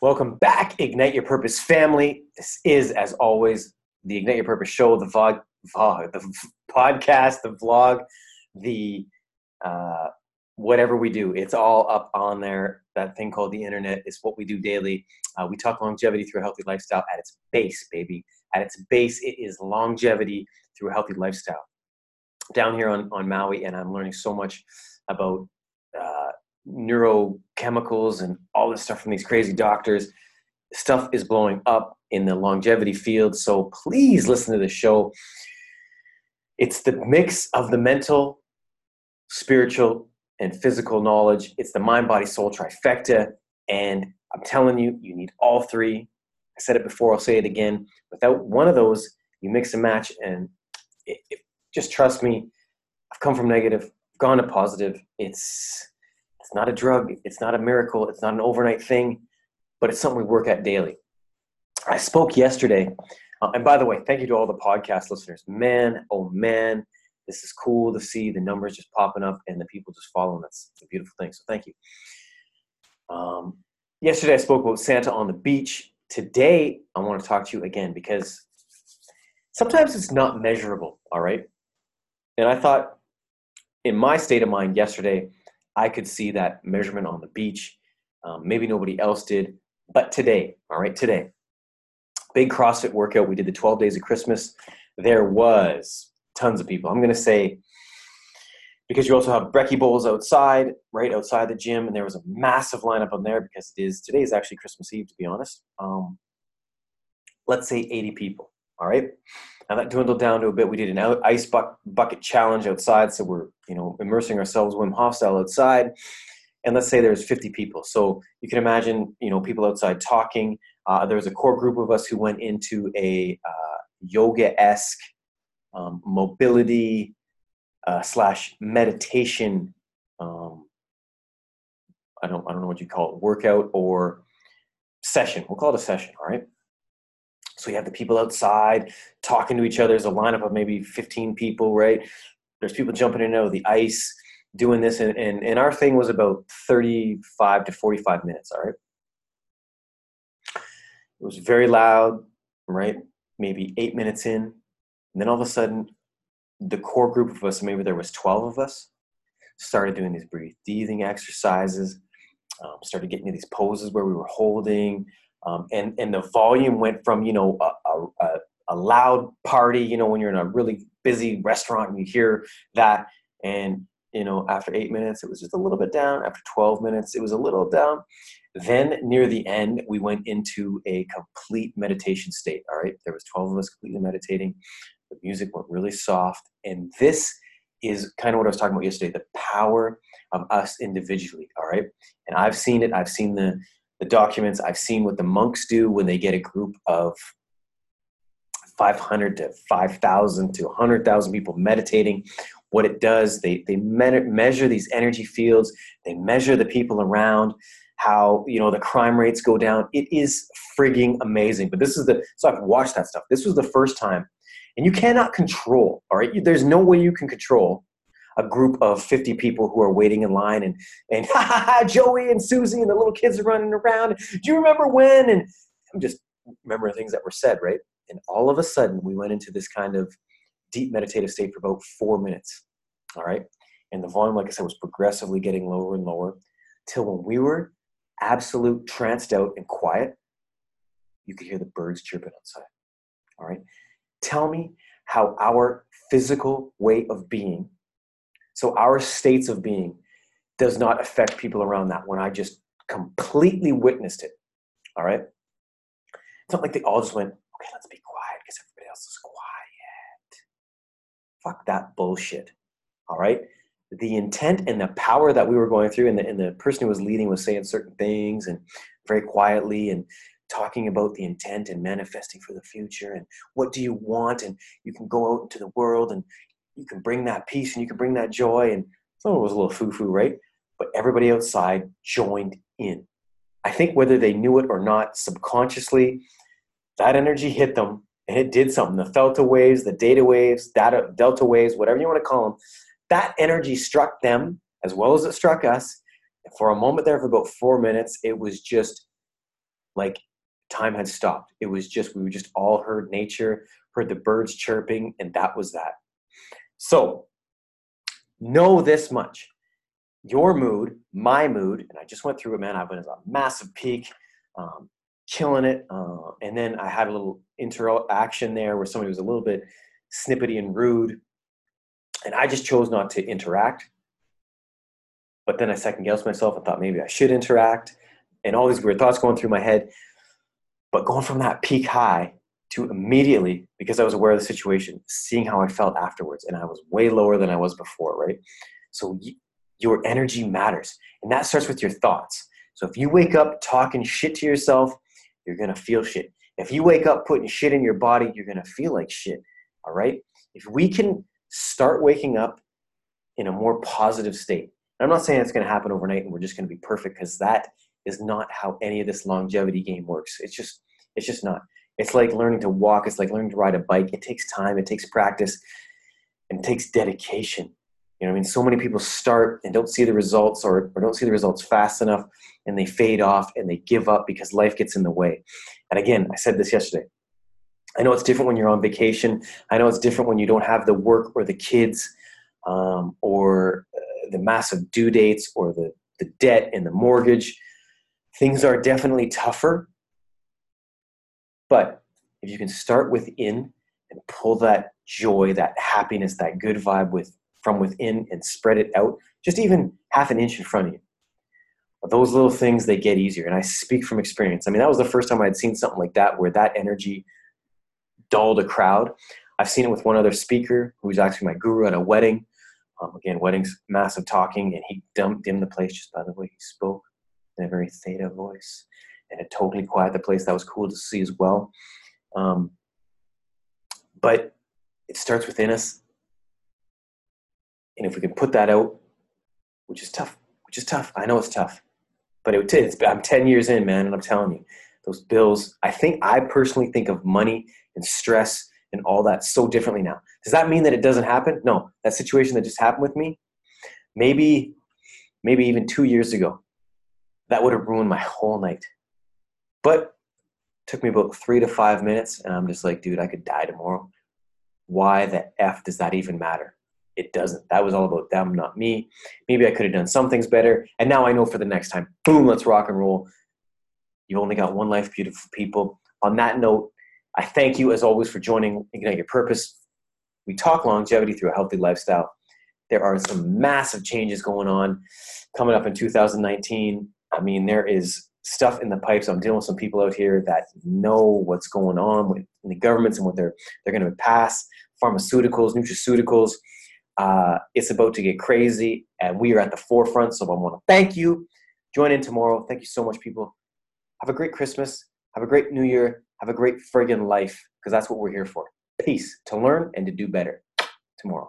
Welcome back, Ignite Your Purpose family. This is, as always, the Ignite Your Purpose show, the vlog, vlog the podcast, the vlog, the uh, whatever we do. It's all up on there. That thing called the internet is what we do daily. Uh, we talk longevity through a healthy lifestyle at its base, baby. At its base, it is longevity through a healthy lifestyle. Down here on, on Maui, and I'm learning so much about neurochemicals and all this stuff from these crazy doctors. Stuff is blowing up in the longevity field. So please listen to the show. It's the mix of the mental, spiritual, and physical knowledge. It's the mind, body, soul trifecta. And I'm telling you, you need all three. I said it before, I'll say it again. Without one of those, you mix and match. And it, it, just trust me, I've come from negative, gone to positive. It's it's not a drug, it's not a miracle, it's not an overnight thing, but it's something we work at daily. I spoke yesterday, uh, and by the way, thank you to all the podcast listeners. Man, oh man, this is cool to see the numbers just popping up and the people just following us. It's a beautiful thing. So thank you. Um, yesterday, I spoke about Santa on the beach. Today, I want to talk to you again because sometimes it's not measurable, all right? And I thought, in my state of mind yesterday, I could see that measurement on the beach. Um, maybe nobody else did, but today, all right, today, big CrossFit workout. We did the 12 days of Christmas. There was tons of people. I'm going to say, because you also have brekkie bowls outside, right outside the gym, and there was a massive lineup on there because it is today is actually Christmas Eve, to be honest. Um, let's say 80 people. All right. Now that dwindled down to a bit. We did an ice bucket challenge outside, so we're you know immersing ourselves Wim Hof style outside. And let's say there's 50 people, so you can imagine you know people outside talking. Uh, there was a core group of us who went into a uh, yoga esque um, mobility uh, slash meditation. Um, I don't I don't know what you call it, workout or session. We'll call it a session. All right. So you have the people outside talking to each other. There's a lineup of maybe 15 people, right? There's people jumping in of the ice, doing this, and, and, and our thing was about 35 to 45 minutes, all right? It was very loud, right? Maybe eight minutes in. And then all of a sudden, the core group of us, maybe there was 12 of us, started doing these breathing exercises, um, started getting to these poses where we were holding, um, and and the volume went from you know a, a, a, loud party you know when you're in a really busy restaurant and you hear that. And you know after eight minutes it was just a little bit down. After 12 minutes it was a little down. Then near the end we went into a complete meditation state all right? There was 12 of us completely meditating. The music went really soft. And this is kind of what i was talking about yesterday the power of us individually all right? And i've seen it. I've seen the the documents. I've seen what the monks do when they get a group of 500 to 5,000 to 100,000 people meditating. What it does, they, they measure these energy fields, they measure the people around, how you know the crime rates go down. It is frigging amazing. But this is the so I've watched that stuff. This was the first time, and you cannot control. All right, there's no way you can control a group of 50 people who are waiting in line and and Joey and Susie and the little kids are running around. Do you remember when? And I'm just remembering things that were said, right? And all of a sudden we went into this kind of deep meditative state for about four minutes. All right. And the volume, like I said, was progressively getting lower and lower till when we were absolute tranced out and quiet, you could hear the birds chirping outside. All right. Tell me how our physical way of being so our states of being does not affect people around that when I just completely witnessed it. All right. It's not like they all just went, okay, let's be quiet because everybody else is quiet. Fuck that bullshit. All right. The intent and the power that we were going through, and the, and the person who was leading was saying certain things and very quietly and talking about the intent and manifesting for the future and what do you want and you can go out into the world and you can bring that peace and you can bring that joy. And some of it was a little foo foo, right? But everybody outside joined in. I think whether they knew it or not, subconsciously, that energy hit them and it did something. The delta waves, the data waves, data, delta waves, whatever you want to call them, that energy struck them as well as it struck us. And for a moment there, for about four minutes, it was just like time had stopped. It was just, we were just all heard nature, heard the birds chirping, and that was that. So, know this much your mood, my mood, and I just went through it, man. I went as a massive peak, um, killing it. Uh, and then I had a little interaction there where somebody was a little bit snippety and rude. And I just chose not to interact. But then I second guessed myself and thought maybe I should interact. And all these weird thoughts going through my head. But going from that peak high to immediately, because I was aware of the situation, seeing how I felt afterwards. And I was way lower than I was before, right? So your energy matters. And that starts with your thoughts. So if you wake up talking shit to yourself, you're going to feel shit. If you wake up putting shit in your body, you're going to feel like shit. All right? If we can start waking up in a more positive state, I'm not saying it's going to happen overnight and we're just going to be perfect because that is not how any of this longevity game works. It's just it's just not. It's like learning to walk, it's like learning to ride a bike. It takes time, it takes practice, and takes dedication. You know, I mean, so many people start and don't see the results or, or don't see the results fast enough and they fade off and they give up because life gets in the way. And again, I said this yesterday. I know it's different when you're on vacation. I know it's different when you don't have the work or the kids um, or uh, the massive due dates or the, the debt and the mortgage. Things are definitely tougher. But if you can start within and pull that joy, that happiness, that good vibe with from within and spread it out just even half an inch in front of you. Those little things they get easier, and I speak from experience. I mean, that was the first time I'd seen something like that, where that energy dulled a crowd. I've seen it with one other speaker who's actually my guru at a wedding. Um, again, weddings, massive talking, and he dumped in the place just by the way he spoke in a very theta voice, and it totally quieted the place. That was cool to see as well. Um, but it starts within us and if we can put that out, which is tough, which is tough. I know it's tough, but it, it's, I'm 10 years in, man, and I'm telling you, those bills. I think I personally think of money and stress and all that so differently now. Does that mean that it doesn't happen? No. That situation that just happened with me, maybe, maybe even two years ago, that would have ruined my whole night. But took me about three to five minutes, and I'm just like, dude, I could die tomorrow. Why the f does that even matter? it doesn't. That was all about them, not me. Maybe I could have done some things better. And now I know for the next time, boom, let's rock and roll. You've only got one life, beautiful people. On that note, I thank you as always for joining Ignite Your Purpose. We talk longevity through a healthy lifestyle. There are some massive changes going on coming up in 2019. I mean, there is stuff in the pipes. I'm dealing with some people out here that know what's going on with the governments and what they're they're going to pass. Pharmaceuticals, nutraceuticals uh, it's about to get crazy, and we are at the forefront. So I want to thank you. Join in tomorrow. Thank you so much, people. Have a great Christmas. Have a great New Year. Have a great friggin' life, because that's what we're here for. Peace to learn and to do better tomorrow.